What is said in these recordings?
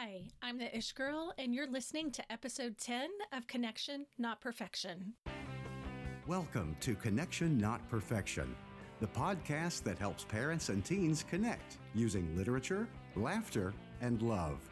Hi, I'm the Ish Girl, and you're listening to episode 10 of Connection, Not Perfection. Welcome to Connection Not Perfection, the podcast that helps parents and teens connect using literature, laughter, and love.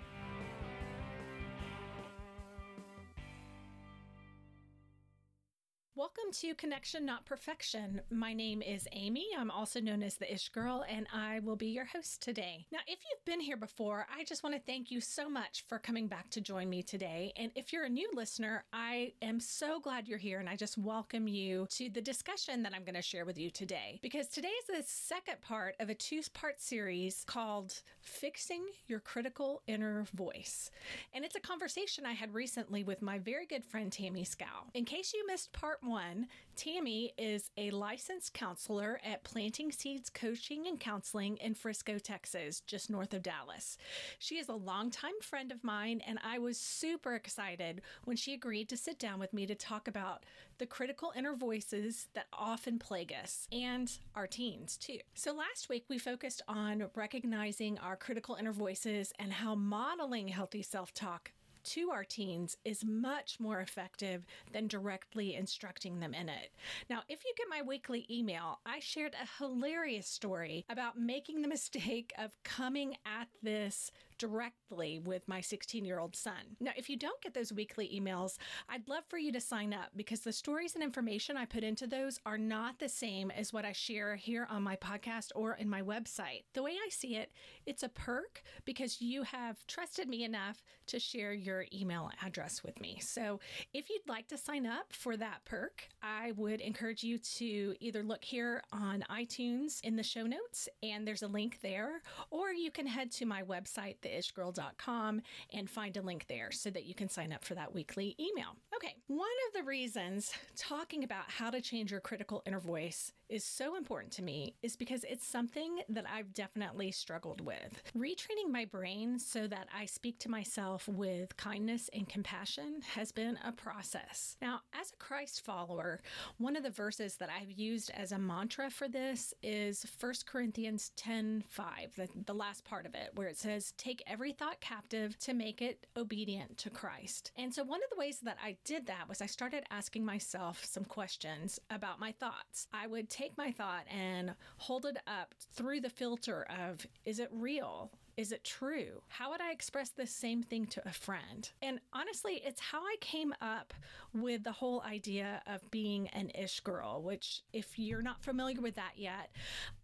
To Connection Not Perfection. My name is Amy. I'm also known as the Ish Girl, and I will be your host today. Now, if you've been here before, I just want to thank you so much for coming back to join me today. And if you're a new listener, I am so glad you're here, and I just welcome you to the discussion that I'm going to share with you today. Because today is the second part of a two part series called Fixing Your Critical Inner Voice. And it's a conversation I had recently with my very good friend Tammy Scow. In case you missed part one, Tammy is a licensed counselor at Planting Seeds Coaching and Counseling in Frisco, Texas, just north of Dallas. She is a longtime friend of mine, and I was super excited when she agreed to sit down with me to talk about the critical inner voices that often plague us and our teens, too. So last week, we focused on recognizing our critical inner voices and how modeling healthy self talk to our teens is much more effective than directly instructing them in it. Now, if you get my weekly email, I shared a hilarious story about making the mistake of coming at this directly with my 16 year old son. Now, if you don't get those weekly emails, I'd love for you to sign up because the stories and information I put into those are not the same as what I share here on my podcast or in my website. The way I see it, it's a perk because you have trusted me enough to share your email address with me. So if you'd like to sign up for that perk, I would encourage you to either look here on iTunes in the show notes, and there's a link there, or you can head to my website, theishgirl.com, and find a link there so that you can sign up for that weekly email. Okay, one of the reasons talking about how to change your critical inner voice is so important to me is because it's something that I've definitely struggled with. Retraining my brain so that I speak to myself with kindness and compassion has been a process. Now, as a Christ follower, one of the verses that I've used as a mantra for this is 1 Corinthians 10 5, the, the last part of it, where it says, Take every thought captive to make it obedient to Christ. And so, one of the ways that I did that was I started asking myself some questions about my thoughts. I would take my thought and hold it up through the filter of, Is it real? Is it true? How would I express the same thing to a friend? And honestly, it's how I came up with the whole idea of being an ish girl, which, if you're not familiar with that yet,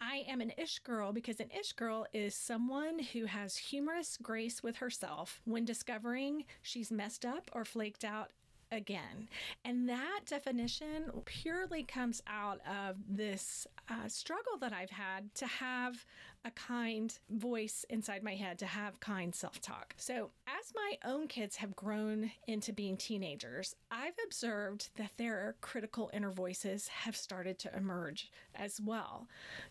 I am an ish girl because an ish girl is someone who has humorous grace with herself when discovering she's messed up or flaked out again. And that definition purely comes out of this uh, struggle that I've had to have a kind voice inside my head, to have kind self talk. So, as my own kids have grown into being teenagers, I've observed that their critical inner voices have started to emerge as well.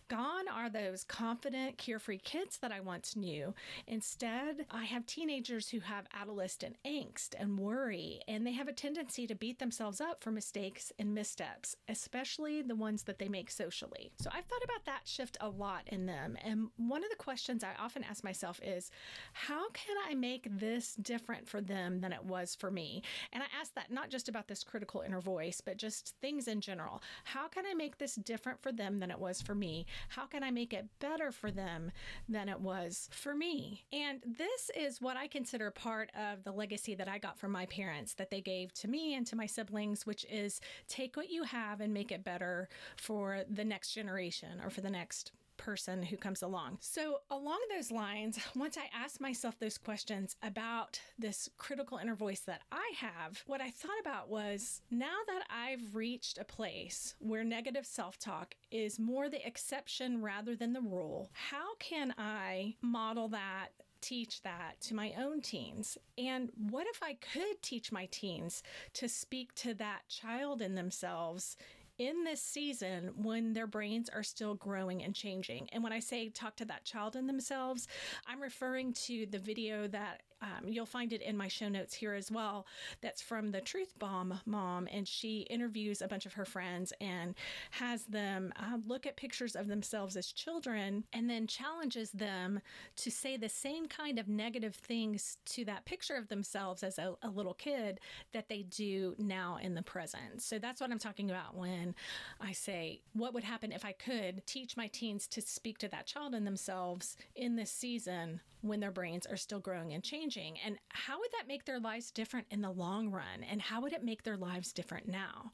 Gone are those confident, carefree kids that I once knew. Instead, I have teenagers who have adolescent angst and worry, and they have a tendency to beat themselves up for mistakes and missteps, especially the ones that they make socially. So I've thought about that shift a lot in them. And Um, one of the questions I often ask myself is, how can I make this different for them than it was for me? And I ask that not just about this critical inner voice, but just things in general. How can I make this different for them than it was for me? How can I make it better for them than it was for me? And this is what I consider part of the legacy that I got from my parents that they gave to to me and to my siblings, which is take what you have and make it better for the next generation or for the next person who comes along. So, along those lines, once I asked myself those questions about this critical inner voice that I have, what I thought about was now that I've reached a place where negative self talk is more the exception rather than the rule, how can I model that teach that to my own teens? And what if I could teach my teens to speak to that child in themselves in this season when their brains are still growing and changing. And when I say talk to that child in themselves, I'm referring to the video that um, you'll find it in my show notes here as well. That's from the Truth Bomb mom, and she interviews a bunch of her friends and has them uh, look at pictures of themselves as children and then challenges them to say the same kind of negative things to that picture of themselves as a, a little kid that they do now in the present. So that's what I'm talking about when I say, what would happen if I could teach my teens to speak to that child in themselves in this season when their brains are still growing and changing? And how would that make their lives different in the long run? And how would it make their lives different now?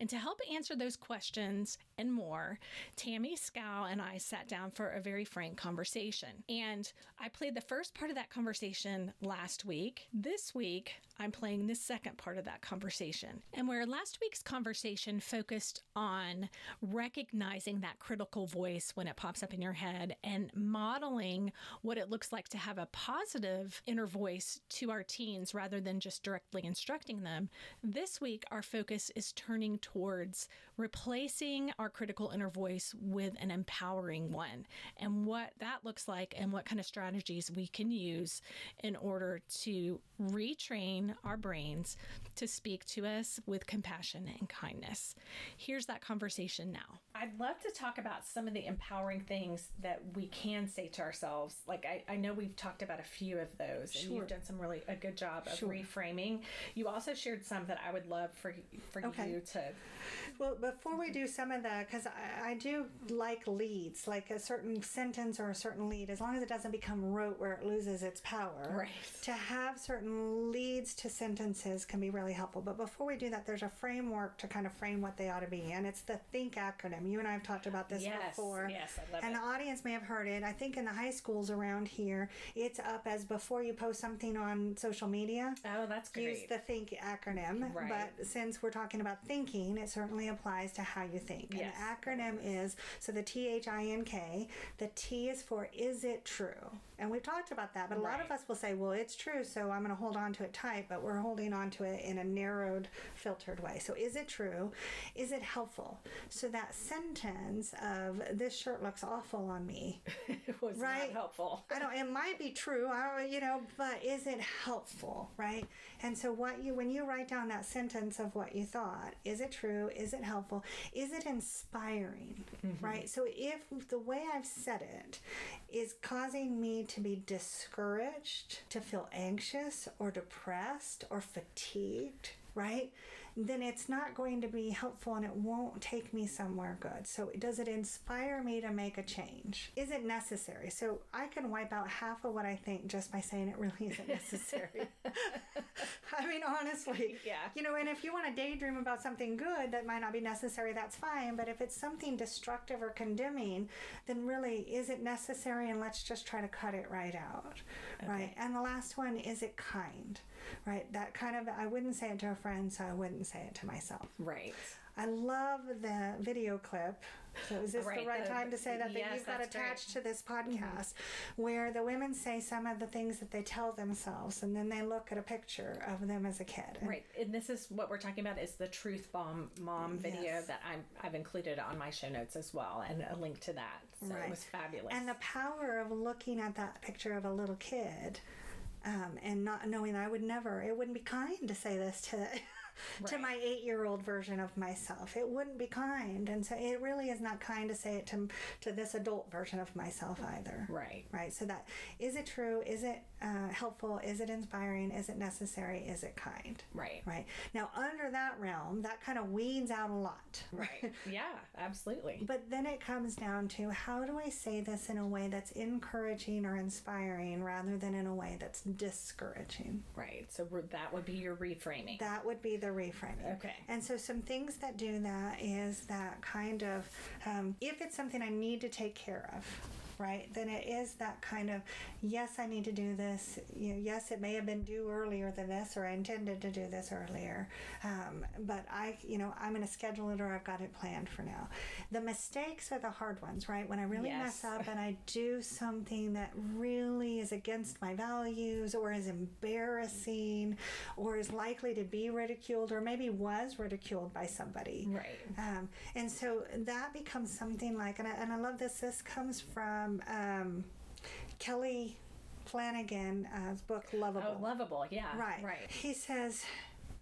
And to help answer those questions and more, Tammy Scow and I sat down for a very frank conversation. And I played the first part of that conversation last week. This week, I'm playing the second part of that conversation. And where last week's conversation focused on recognizing that critical voice when it pops up in your head and modeling what it looks like to have a positive inner voice to our teens rather than just directly instructing them, this week our focus is turning towards replacing our critical inner voice with an empowering one and what that looks like and what kind of strategies we can use in order to retrain our brains to speak to us with compassion and kindness. Here's that conversation now. I'd love to talk about some of the empowering things that we can say to ourselves. Like I, I know we've talked about a few of those, and you've done some really a good job of sure. reframing. You also shared some that I would love for for okay. you to. Well, before we do some of that, because I, I do like leads, like a certain sentence or a certain lead, as long as it doesn't become rote where it loses its power. Right. To have certain leads to sentences can be really helpful. But before we do that, there's a framework to kind of frame what they ought to be, and it's the Think acronym. You and I have talked about this yes, before. Yes, I love and it. the audience may have heard it. I think in the high schools around here, it's up as before you post something on social media. Oh, that's great. Use the Think acronym. Right. But since we're talking about thinking, it certainly applies to how you think. Yes. An acronym is so the T H I N K. The T is for is it true? And we've talked about that, but a right. lot of us will say, well, it's true, so I'm going to hold on to it tight, but we're holding on to it in a narrowed, filtered way. So is it true? Is it helpful? So that sentence of this shirt looks awful on me was right? not helpful. I don't. It might be true. I don't, you know, but is it helpful? Right. And so what you when you write down that sentence of what you thought, is it true? Is it helpful? Is it inspiring? Mm-hmm. Right. So if the way I've said it is causing me to be discouraged, to feel anxious or depressed or fatigued, right? Then it's not going to be helpful and it won't take me somewhere good. So, does it inspire me to make a change? Is it necessary? So, I can wipe out half of what I think just by saying it really isn't necessary. I mean, honestly. Yeah. You know, and if you want to daydream about something good that might not be necessary, that's fine. But if it's something destructive or condemning, then really, is it necessary? And let's just try to cut it right out. Okay. Right. And the last one, is it kind? Right? That kind of, I wouldn't say it to a friend, so I wouldn't say it to myself. Right. I love the video clip. So is this right, the right the, time to say that, yes, you've got attached great. to this podcast mm-hmm. where the women say some of the things that they tell themselves and then they look at a picture of them as a kid. And right. And this is what we're talking about is the truth bomb mom video yes. that I'm, I've included on my show notes as well and a link to that. So right. it was fabulous. And the power of looking at that picture of a little kid um, and not knowing I would never, it wouldn't be kind to say this to right. to my eight year old version of myself. It wouldn't be kind. And so it really is not kind to say it to, to this adult version of myself either. Right. Right. So that is it true? Is it uh, helpful? Is it inspiring? Is it necessary? Is it kind? Right. Right. Now, under that realm, that kind of weeds out a lot. Right. yeah, absolutely. But then it comes down to how do I say this in a way that's encouraging or inspiring rather than in a way that's discouraging? Right. So that would be your reframing. That would be the reframing. Okay. And so some things that do that is that kind of um, if it's something I need to take care of, right? Then it is that kind of yes, I need to do this. You know, yes, it may have been due earlier than this, or I intended to do this earlier, um, but I, you know, I'm going to schedule it or I've got it planned for now. The mistakes are the hard ones, right? When I really yes. mess up and I do something that really is against my values or is embarrassing or is likely to be ridiculed or maybe was ridiculed by somebody. Right. Um, and so that becomes something like, and I, and I love this, this comes from um, Kelly Flanagan's book, Lovable. Oh, lovable. Yeah. Right. Right. He says,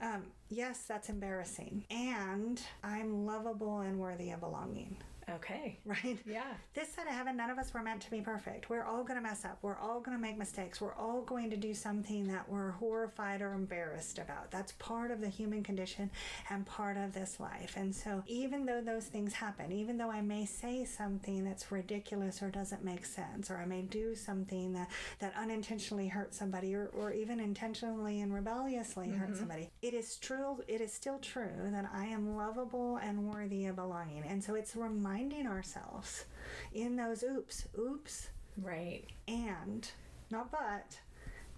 um, yes, that's embarrassing. And I'm lovable and worthy of belonging. Okay. Right? Yeah. This side of heaven, none of us were meant to be perfect. We're all going to mess up. We're all going to make mistakes. We're all going to do something that we're horrified or embarrassed about. That's part of the human condition and part of this life. And so, even though those things happen, even though I may say something that's ridiculous or doesn't make sense, or I may do something that, that unintentionally hurts somebody, or, or even intentionally and rebelliously hurt mm-hmm. somebody, it is true, it is still true that I am lovable and worthy of belonging. And so, it's reminding ourselves in those oops, oops, Right. and not but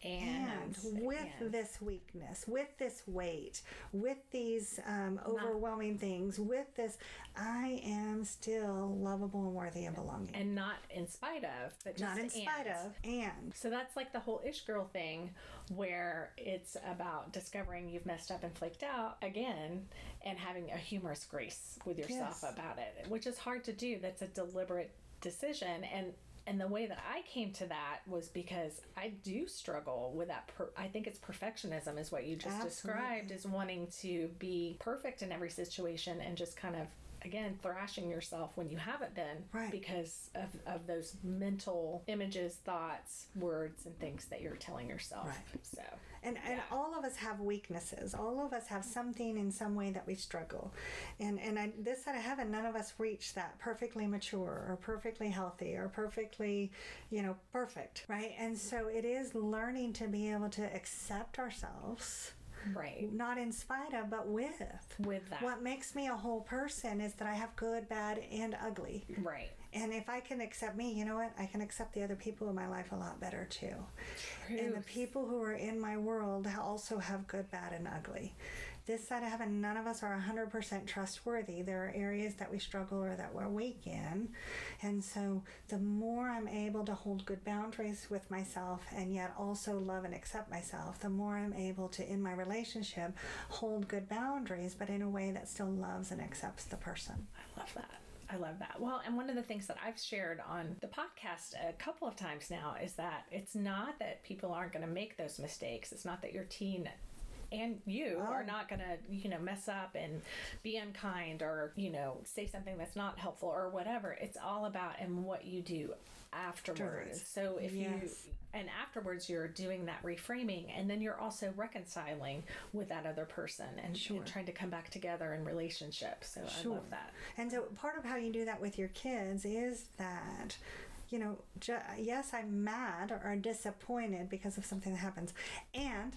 And, and with and. this weakness with this weight with these um, overwhelming things with this i am still lovable and worthy of belonging and not in spite of, but just not in spite and. of and So that's like the whole ish girl thing where it's about discovering you've messed up and flaked out again and having a humorous grace with yourself Yes. about it, which is hard to do. That's a deliberate decision and and the way that I came to that was because I do struggle with that. Per- I think it's perfectionism, is what you just described, Absolutely. is wanting to be perfect in every situation and just kind of, again, thrashing yourself when you haven't been Right. because of, of those mental images, thoughts, words, and things that you're telling yourself. Right. So, And, and all of us have weaknesses. All of us have something in some way that we struggle. And and I, this side of heaven, none of us reach that perfectly mature or perfectly healthy or perfectly, you know, perfect, right? And so it is learning to be able to accept ourselves, right. not in spite of, but with. With that. What makes me a whole person is that I have good, bad, and ugly. Right. And if I can accept me, you know what? I can accept the other people in my life a lot better too. And the people who are in my world also have good, bad, and ugly. This side of heaven, none of us are 100% trustworthy. There are areas that we struggle or that we're weak in. And so the more I'm able to hold good boundaries with myself and yet also love and accept myself, the more I'm able to, in my relationship, hold good boundaries, but in a way that still loves and accepts the person. I love that. I love that. Well, and one of the things that I've shared on the podcast a couple of times now is that it's not that people aren't going to make those mistakes. It's not that your teen and you are Oh. not going to, you know, mess up and be unkind or, you know, say something that's not helpful or whatever. It's all about and what you do afterwards. Afterwards. So if you and afterwards you're doing that reframing and then you're also reconciling with that other person and, and trying to come back together in relationship. So I love that. And so part of how you do that with your kids is that, you know, ju- yes, I'm mad or disappointed because of something that happens. And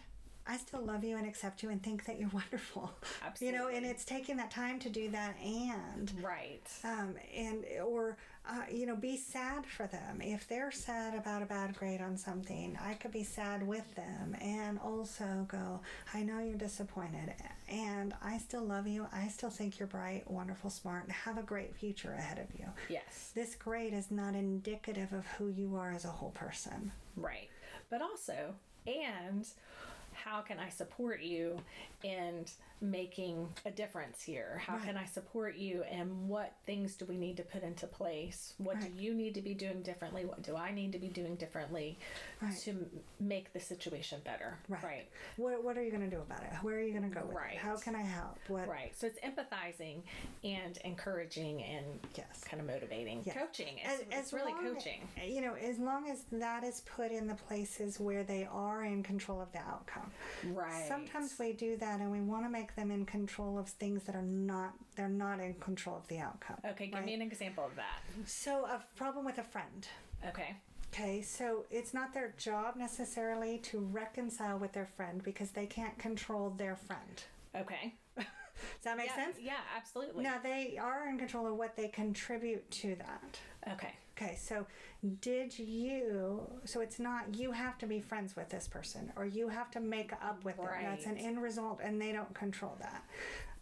I still love you and accept you and think that you're wonderful. Absolutely. You know, and it's taking that time to do that and Right. um, and or uh, you know be sad for them if they're sad about a bad grade on something i could be sad with them and also go i know you're disappointed and i still love you i still think you're bright wonderful smart and have a great future ahead of you Yes. this grade is not indicative of who you are as a whole person Right. But also, and how can I support you in making a difference here? How can I support you and what things do we need to put into place? What Right. do you need to be doing differently? What do I need to be doing differently Right. to make the situation better? right Right. what, what are you going to do about it where are you going to go with Right. it how can i help what Right. So it's empathizing and encouraging and Yes. kind of motivating. Yes. Coaching. It's, it's really long- coaching. You know, as long as that is put in the places where they are in control of the outcome. Right. Sometimes we do that and we want to make them in control of things that are not they're not in control of the outcome. Okay, give me an example of that. So a problem with a friend. Okay. Okay, so it's not their job necessarily to reconcile with their friend because they can't control their friend. Okay. Does that make yeah, sense? Yeah, absolutely. Now they are in control of what they contribute to that. Okay. Okay, so did you? So it's not you have to be friends with this person or you have to make up with them. That's an end result, and they don't control that.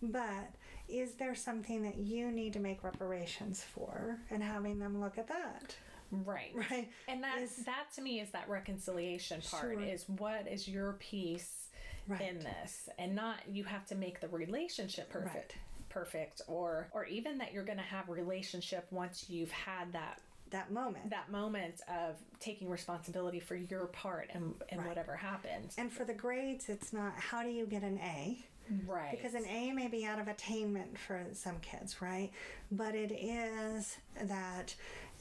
But is there something that you need to make reparations for, and having them look at that? Right. Right. And that Is- that to me is that reconciliation part Sure. is what is your piece Right. in this and not you have to make the relationship perfect perfect or or even that you're going to have relationship once you've had that that moment. that moment of taking responsibility for your part and, and whatever happens. and for the grades, it's not how do you get an A? Right. Because an A may be out of attainment for some kids, right? But it is that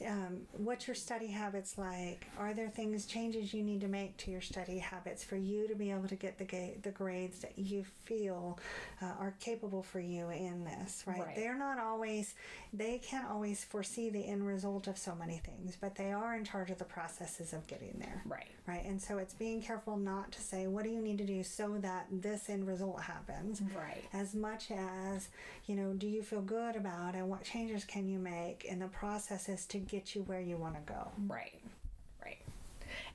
um, what's your study habits like? Are there things, changes you need to make to your study habits for you to be able to get the, ga- the grades that you feel uh, are capable for you in this, right? Right. They're not always, they can't always foresee the end result of so many things, but they are in charge of the processes of getting there right. right? And so it's being careful not to say, what do you need to do so that this end result happens? Right. As much as, you know, do you feel good about and what changes can you make in the processes to get you where you want to go? Right. Right.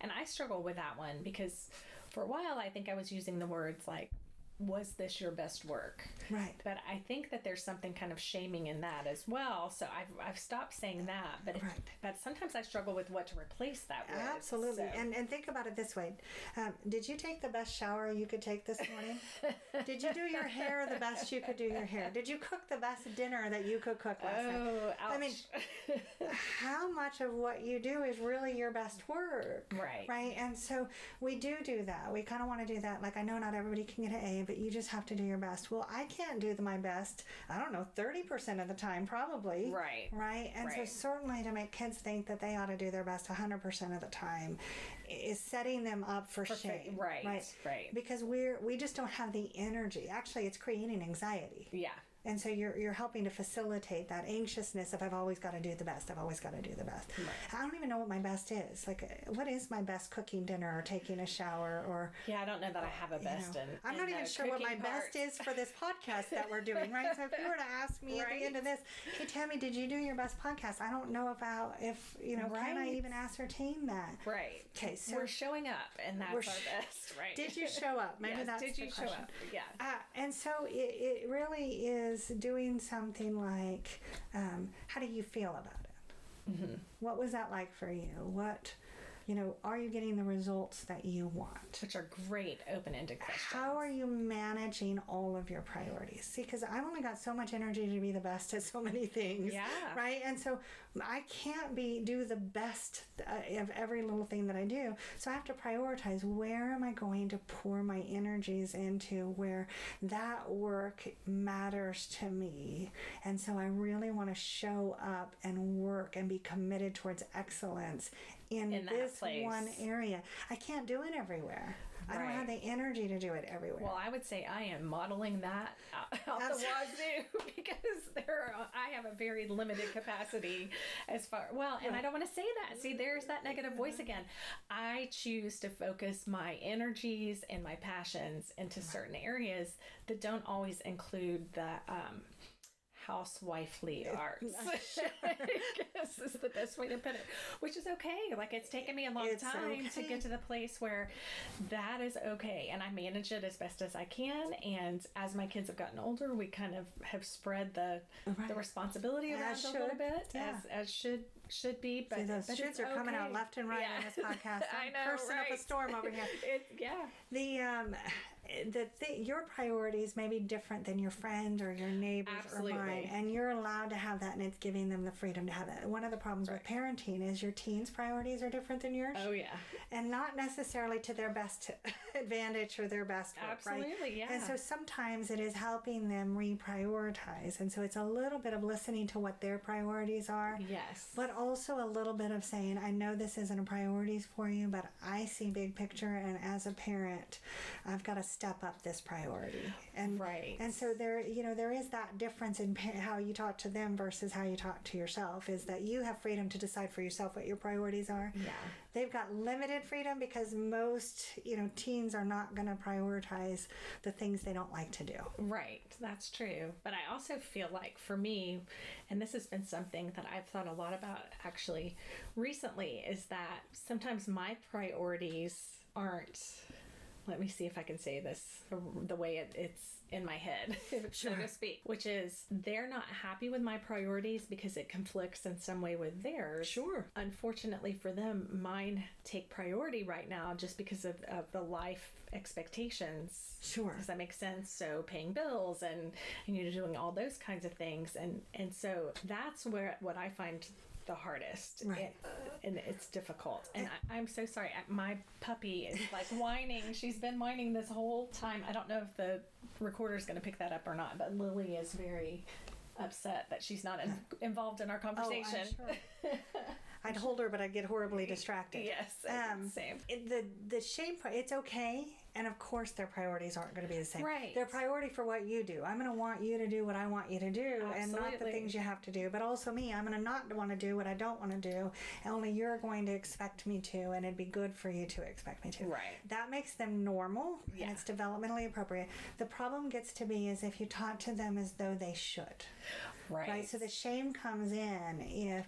And I struggle with that one because for a while I think I was using the words like, was this your best work? Right. But I think that there's something kind of shaming in that as well. So I've, I've stopped saying that. But Right. but sometimes I struggle with what to replace that with. Absolutely. So- And and think about it this way. Um, did you take the best shower you could take this morning? did you do your hair the best you could do your hair? Did you cook the best dinner that you could cook last night? oh, ouch. I mean, how much of what you do is really your best work? Right. Right. And so we do do that. We kind of want to do that. Like, I know not everybody can get an A, but you just have to do your best. Well, I can't do the, my best, I don't know, 30% of the time, probably. Right. Right. And so, certainly to make kids think that they ought to do their best 100% of the time is setting them up for, fa- shame. right, Right. right. Because we're, we just don't have the energy. Actually, it's creating anxiety. yeah. And so you're, you're helping to facilitate that anxiousness of I've always got to do the best. I've always got to do the best. I don't even know what my best is. Like, uh, what is my best cooking dinner or taking a shower or Yeah, I don't know that I have a you know, best in. I'm not even sure what my cooking best is for this podcast that we're doing, right? So if you were to ask me at the end of this, hey Tammy, did you do your best podcast? I don't know about if you know, can I even ascertain that? Right. Okay, so we're showing up, and that's we're our best, right? did you show up? Maybe Yes, that's did you show up? Yeah. Uh, and so it, it really is doing something like, um, how do you feel about it? Mm-hmm. What was that like for you? What, you know, are you getting the results that you want? Which are great open-ended questions. How are you managing all of your priorities? See, because I've only got so much energy to be the best at so many things. Yeah. Right. And so I can't be do the best of every little thing that I do. So I have to prioritize where am I going to pour my energies into where that work matters to me. And so I really want to show up and work and be committed towards excellence in, In this one area. I can't do it everywhere. I don't have the energy to do it everywhere. Well, I would say I am modeling that out, out the wazoo because there are, I have a very limited capacity as far well, and I don't want to say that. See, there's that negative voice again. I choose to focus my energies and my passions into certain areas that don't always include the um, housewifely arts. I guess is the best way to put it, which is okay. Like it's taken me a long It's time to get to the place where that is okay, and I manage it as best as I can. And as my kids have gotten older, we kind of have spread the the Right. responsibility around As a little bit, Yeah. as as should should be. But See, those but shoulds it's are coming out left and right Yeah. on this podcast. I I'm know, cursing up a storm over here. It, yeah, The um, the th- your priorities may be different than your friends or your neighbors or mine, and you're allowed to have that, and it's giving them the freedom to have that. One of the problems with parenting is your teens' priorities are different than yours, oh yeah, and not necessarily to their best advantage or their best work, right? Absolutely, yeah. And so sometimes it is helping them reprioritize, and so it's a little bit of listening to what their priorities are. yes, But also a little bit of saying, I know this isn't a priorities for you, but I see big picture, and as a parent, I've got to step up this priority. And Right. And so there, you know, there is that difference in how you talk to them versus how you talk to yourself. Is that you have freedom to decide for yourself what your priorities are. Yeah. They've got limited freedom because most, you know, teens are not going to prioritize the things they don't like to do. Right, that's true. But I also feel like for me, and this has been something that I've thought a lot about actually recently, is that sometimes my priorities aren't. Let me see if I can say this the, the way it, it's in my head, so to speak, which is they're not happy with my priorities because it conflicts in some way with theirs. Sure. Unfortunately for them, mine take priority right now just because of, of the life expectations. Sure. Does that make sense? So paying bills and, and you know doing all those kinds of things and and so that's where what I find the hardest. Right. and, and it's difficult. And I, I'm so sorry. My puppy is like whining. She's been whining this whole time. I don't know if the recorder's going to pick that up or not, but Lily is very upset that she's not in, involved in our Oh, conversation. sure. I'd hold her, but I'd get horribly distracted. Yes, Um, same. it- the the shame it's okay, and of course their priorities aren't going to be the same. Right. Their priority for what you do. I'm going to want you to do what I want you to do, and not the things you have to do. But also me, I'm going to not want to do what I don't want to do. And only you're going to expect me to, and it'd be good for you to expect me to. Right. That makes them normal, Yeah. and it's developmentally appropriate. The problem gets to be is if you talk to them as though they should Right. right? So the shame comes in if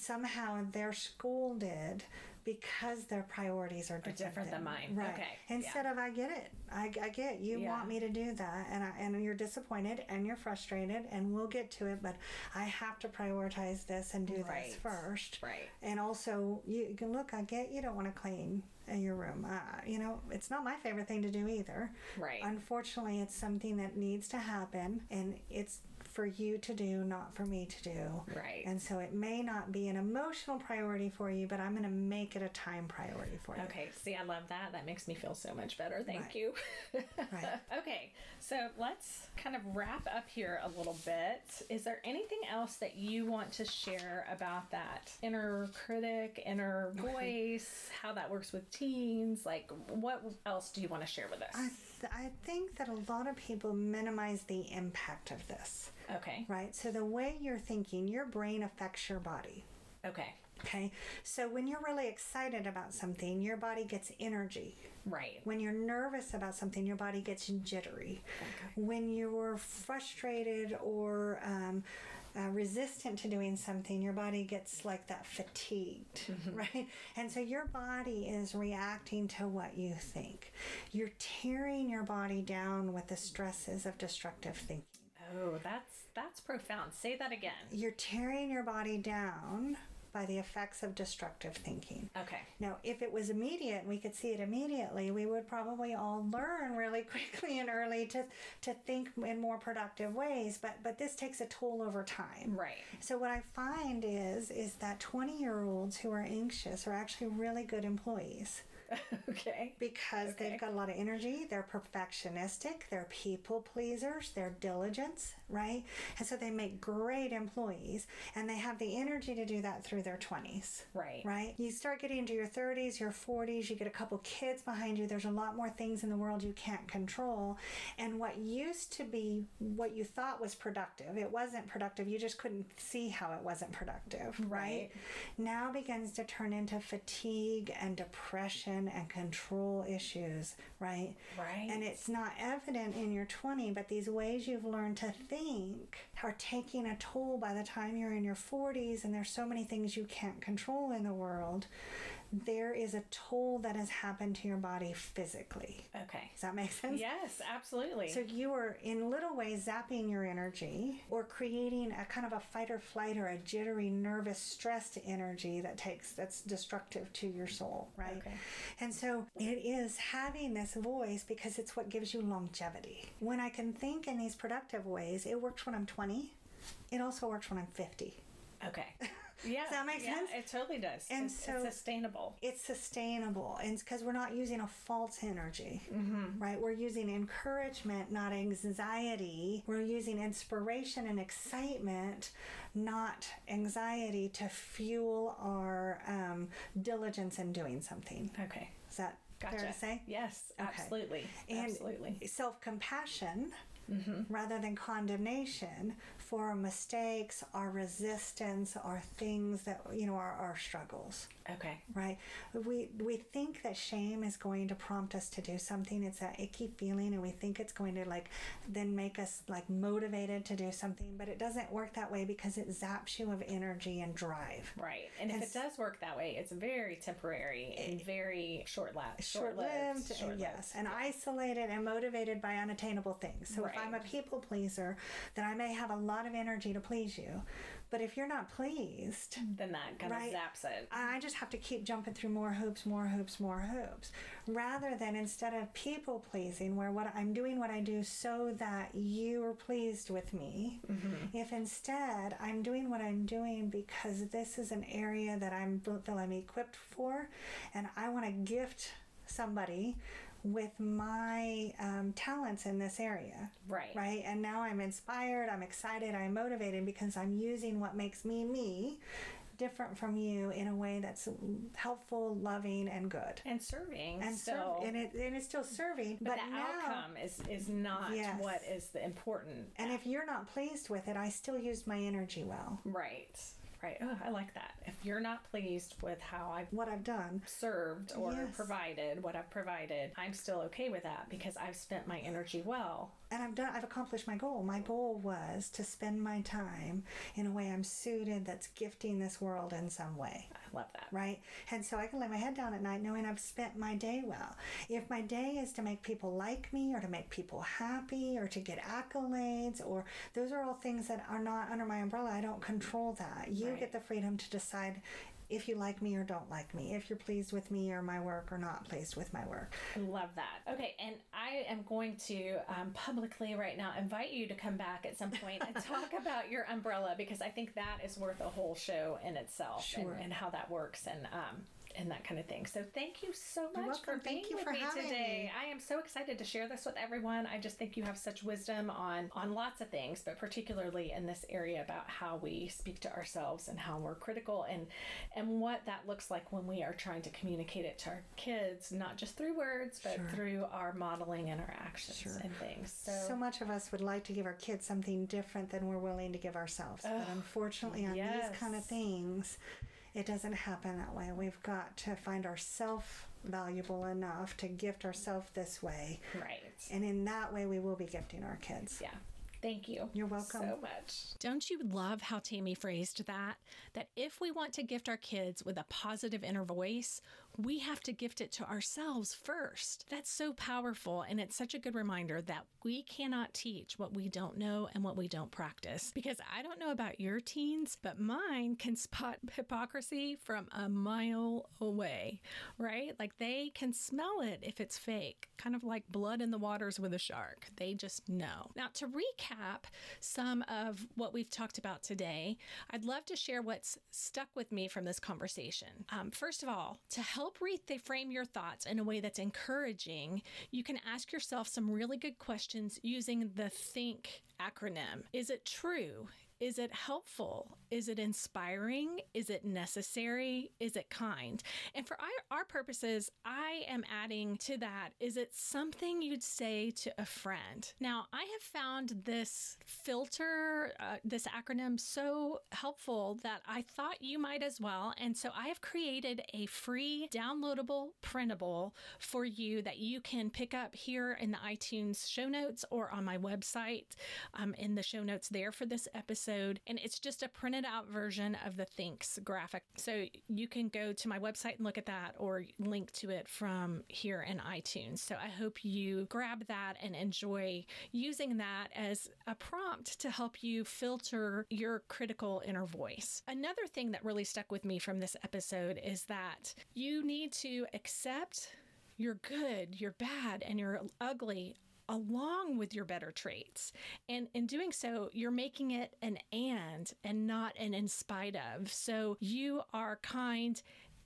somehow they're scolded because their priorities are different, different than mine. Right. Okay, Instead of I get it, I, I get you Yeah. want me to do that, and I, and you're disappointed and you're frustrated, and we'll get to it, but I have to prioritize this and do Right. this first. Right. And also, you can look. I get you don't want to clean your room. Uh, you know, it's not my favorite thing to do either. Right. Unfortunately, it's something that needs to happen, and it's for you to do, not for me to do. Right. And so it may not be an emotional priority for you, but I'm going to make it a time priority for you. Okay, see, I love that. That makes me feel so much better. Thank Right. you. Right. okay, so let's kind of wrap up here a little bit. Is there anything else that you want to share about that inner critic, inner voice, how that works with teens? Like, what else do you want to share with us? I, th- I think that a lot of people minimize the impact of this, okay, right? So the way you're thinking, your brain affects your body. okay, Okay. So when you're really excited about something, your body gets energy. right, When you're nervous about something, your body gets jittery. Okay. When you're frustrated or um, uh, resistant to doing something, your body gets like that fatigued, right? And so your body is reacting to what you think. You're tearing your body down with the stresses of destructive thinking. Oh, that's that's profound. Say that again. You're tearing your body down by the effects of destructive thinking. Okay. Now, if it was immediate we could see it immediately, we would probably all learn really quickly and early to, to think in more productive ways. But but this takes a toll over time. Right. So what I find is is that 20 year olds who are anxious are actually really good employees okay. because Okay. they've got a lot of energy, they're perfectionistic, they're people pleasers, they're diligence, right? And so they make great employees and they have the energy to do that through their 20s Right. right? You start getting into your 30s, your 40s, you get a couple kids behind you. There's a lot more things in the world you can't control. And what used to be what you thought was productive, it wasn't productive. You just couldn't see how it wasn't productive, right? Right. Now begins to turn into fatigue and depression and control issues, right? Right. And it's not evident in your 20, but these ways you've learned to think are taking a toll by the time you're in your 40s, and there's so many things you can't control in the world. There is a toll that has happened to your body physically. Okay. Does that make sense? Yes, absolutely. So you are in little ways zapping your energy or creating a kind of a fight or flight or a jittery, nervous, stressed energy that takes that's destructive to your soul, right? Okay. And so it is having this voice because it's what gives you longevity. When I can think in these productive ways, it works when I'm 20. It also works when I'm 50. okay. Yeah. Does that make yeah, sense? It totally does. And it's, so- it's sustainable. it's sustainable and because we're not using a false energy right we're using encouragement not anxiety we're using inspiration and excitement not anxiety to fuel our um, diligence in doing something Okay. is that Gotcha. fair to say Yes, Okay. absolutely. and absolutely. self-compassion rather than condemnation for our mistakes our resistance our things that you know are our struggles Okay. right we we think that shame is going to prompt us to do something it's that icky feeling and we think it's going to like then make us like motivated to do something but it doesn't work that way because it zaps you of energy and drive Right. And if it does work that way, it's very temporary and very short lived. short-lived yes and isolated and motivated by unattainable things so Right. if I'm a people pleaser, then I may have a lot of energy to please you. But if you're not pleased, Then that kind Right. of zaps it. I just have to keep jumping through more hoops, more hoops, more hoops. Rather than instead of people pleasing, where what I'm doing what I do so that you are pleased with me, mm-hmm. if instead I'm doing what I'm doing because this is an area that I'm feel I'm equipped for, and I want to gift somebody with my um, talents in this area Right. right? And now I'm inspired, I'm excited, I'm motivated because I'm using what makes me me different from you in a way that's helpful, loving, and good. And serving And still. serve, and it and it's still serving, but, but, the now outcome is is not Yes. what is the important. and if you're not pleased with it, I still used my energy well. Right. Right. Oh, I like that. If you're not pleased with how I've What I've done, served or Yes. provided what I've provided, I'm still okay with that because I've spent my energy well. And I've done, I've accomplished my goal. My goal was to spend my time in a way I'm suited that's gifting this world in some way. I love that. right? And so I can lay my head down at night knowing I've spent my day well. If my day is to make people like me or to make people happy or to get accolades or those are all things that are not under my umbrella, I don't control that. You Right. get the freedom to decide if you like me or don't like me, if you're pleased with me or my work or not pleased with my work. Love that. Okay, and I am going to um, publicly right now invite you to come back at some point and talk about your umbrella because I think that is worth a whole show in itself Sure. and, and how that works and um, and that kind of thing. So thank you so much for being Thank you with for me today. me. I am so excited to share this with everyone. I just think you have such wisdom on on lots of things, but particularly in this area about how we speak to ourselves and how we're critical and and what that looks like when we are trying to communicate it to our kids, not just through words, but Sure. through our modeling and our actions Sure. and things. So, So much of us would like to give our kids something different than we're willing to give ourselves. but unfortunately, on yes. these kind of things, it doesn't happen that way. We've got to find ourselves valuable enough to gift ourselves this way. right. And in that way, we will be gifting our kids. Yeah. Thank you. You're welcome. So much. Don't you love how Tammy phrased that? That if we want to gift our kids with a positive inner voice, we have to gift it to ourselves first. That's so powerful, and it's such a good reminder that we cannot teach what we don't know and what we don't practice. Because I don't know about your teens, but mine can spot hypocrisy from a mile away, right? Like they can smell it if it's fake, kind of like blood in the waters with a shark. They just know. Now, to recap some of what we've talked about today, I'd love to share what's stuck with me from this conversation. Um, first of all, to help reframe your thoughts in a way that's encouraging, you can ask yourself some really good questions using the THINK acronym. Is it true? Is it helpful? Is it inspiring? Is it necessary? Is it kind? And for our, purposes, I am adding to that is it something you'd say to a friend? Now, I have found this filter, uh, this acronym, so helpful that I thought you might as well. And so I have created a free downloadable printable for you that you can pick up here in the iTunes show notes or on my website um, in the show notes there for this episode. And it's just a printed out version of the Thinks graphic. So you can go to my website and look at that or link to it from here in iTunes. So I hope you grab that and enjoy using that as a prompt to help you filter your critical inner voice. Another thing that really stuck with me from this episode is that you need to accept your good, your bad, and your ugly along with your better traits. And in doing so, you're making it an and and not an in spite of. So you are kind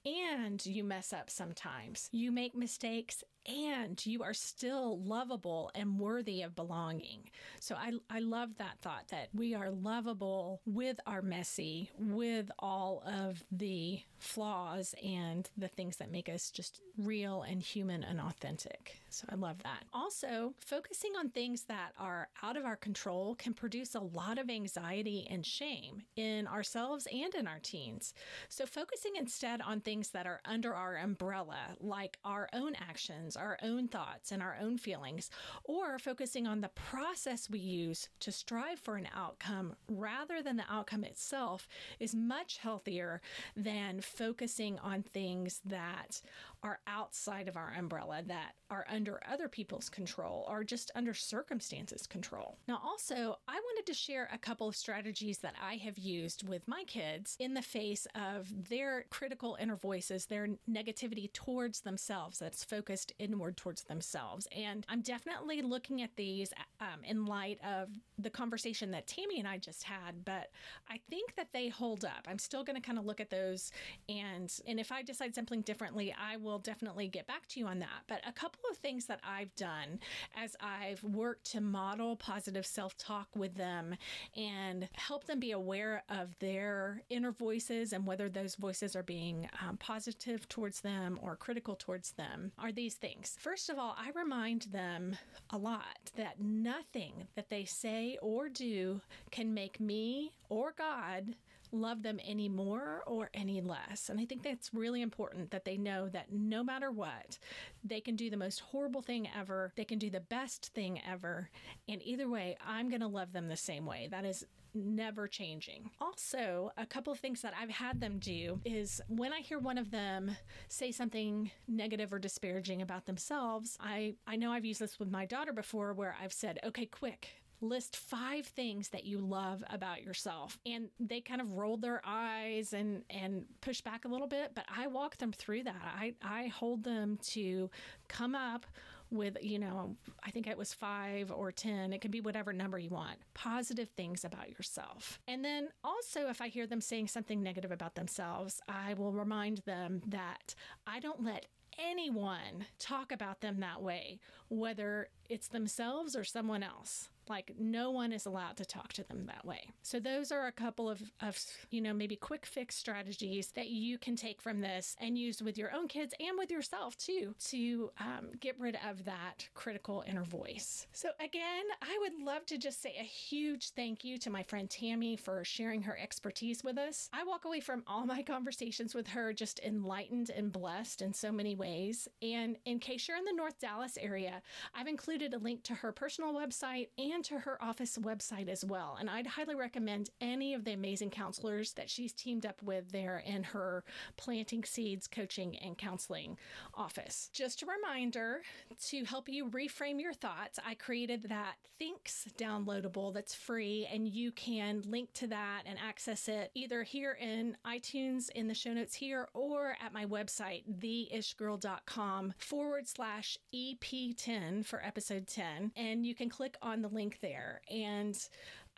and you mess up sometimes. You make mistakes and you are still lovable and worthy of belonging. So I, I love that thought that we are lovable with our messy, with all of the flaws and the things that make us just real and human and authentic. So I love that. Also, focusing on things that are out of our control can produce a lot of anxiety and shame in ourselves and in our teens. So focusing instead on things that are under our umbrella, like our own actions, our own thoughts, and our own feelings, or focusing on the process we use to strive for an outcome rather than the outcome itself, is much healthier than focusing on things that are outside of our umbrella, that are under other people's control or just under circumstances control. Now, also, I wanted to share a couple of strategies that I have used with my kids in the face of their critical inner voices, their negativity towards themselves that's focused inward towards themselves. And I'm definitely looking at these um, in light of the conversation that Tammy and I just had, but I think that they hold up. I'm still going to kind of look at those and and if I decide something differently, I will definitely get back to you on that. But a couple of things that I've done as I've worked to model positive self-talk with them and help them be aware of their inner voices and whether those voices are being um, positive towards them or critical towards them are these things. First of all, I remind them a lot that nothing that they say or do can make me or God love them any more or any less. And I think that's really important that they know that no matter what, they can do the most horrible thing ever, they can do the best thing ever. And either way, I'm going to love them the same way. That is never changing. Also, a couple of things that I've had them do is when I hear one of them say something negative or disparaging about themselves, I I know I've used this with my daughter before where I've said, "Okay, quick, list five things that you love about yourself. And they kind of rolled their eyes and and push back a little bit but i walk them through that. I i hold them to come up with you know i think it was five or ten. It can be whatever number you want. Positive things about yourself. And then also if i hear them saying something negative about themselves i will remind them that i don't let anyone talk about them that way whether it's themselves or someone else like no one is allowed to talk to them that way. So those are a couple of, of you know, maybe quick fix strategies that you can take from this and use with your own kids and with yourself too to um, get rid of that critical inner voice. So again, I would love to just say a huge thank you to my friend Tammy for sharing her expertise with us. I walk away from all my conversations with her just enlightened and blessed in so many ways. And in case you're in the North Dallas area, I've included a link to her personal website and and to her office website as well. And I'd highly recommend any of the amazing counselors that she's teamed up with there in her Planting Seeds Coaching and Counseling office. Just a reminder to help you reframe your thoughts, I created that Thinks downloadable that's free, and you can link to that and access it either here in iTunes in the show notes here or at my website, theishgirl.com forward slash EP10 for episode 10. And you can click on the link link there. And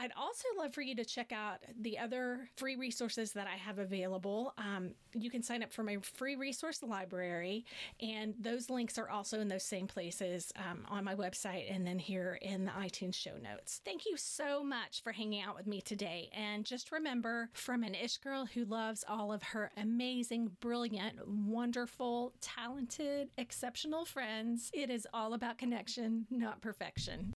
I'd also love for you to check out the other free resources that I have available. Um, you can sign up for my free resource library, and those links are also in those same places um, on my website and then here in the iTunes show notes. Thank you so much for hanging out with me today. And just remember from an ish girl who loves all of her amazing, brilliant, wonderful, talented, exceptional friends, it is all about connection, not perfection.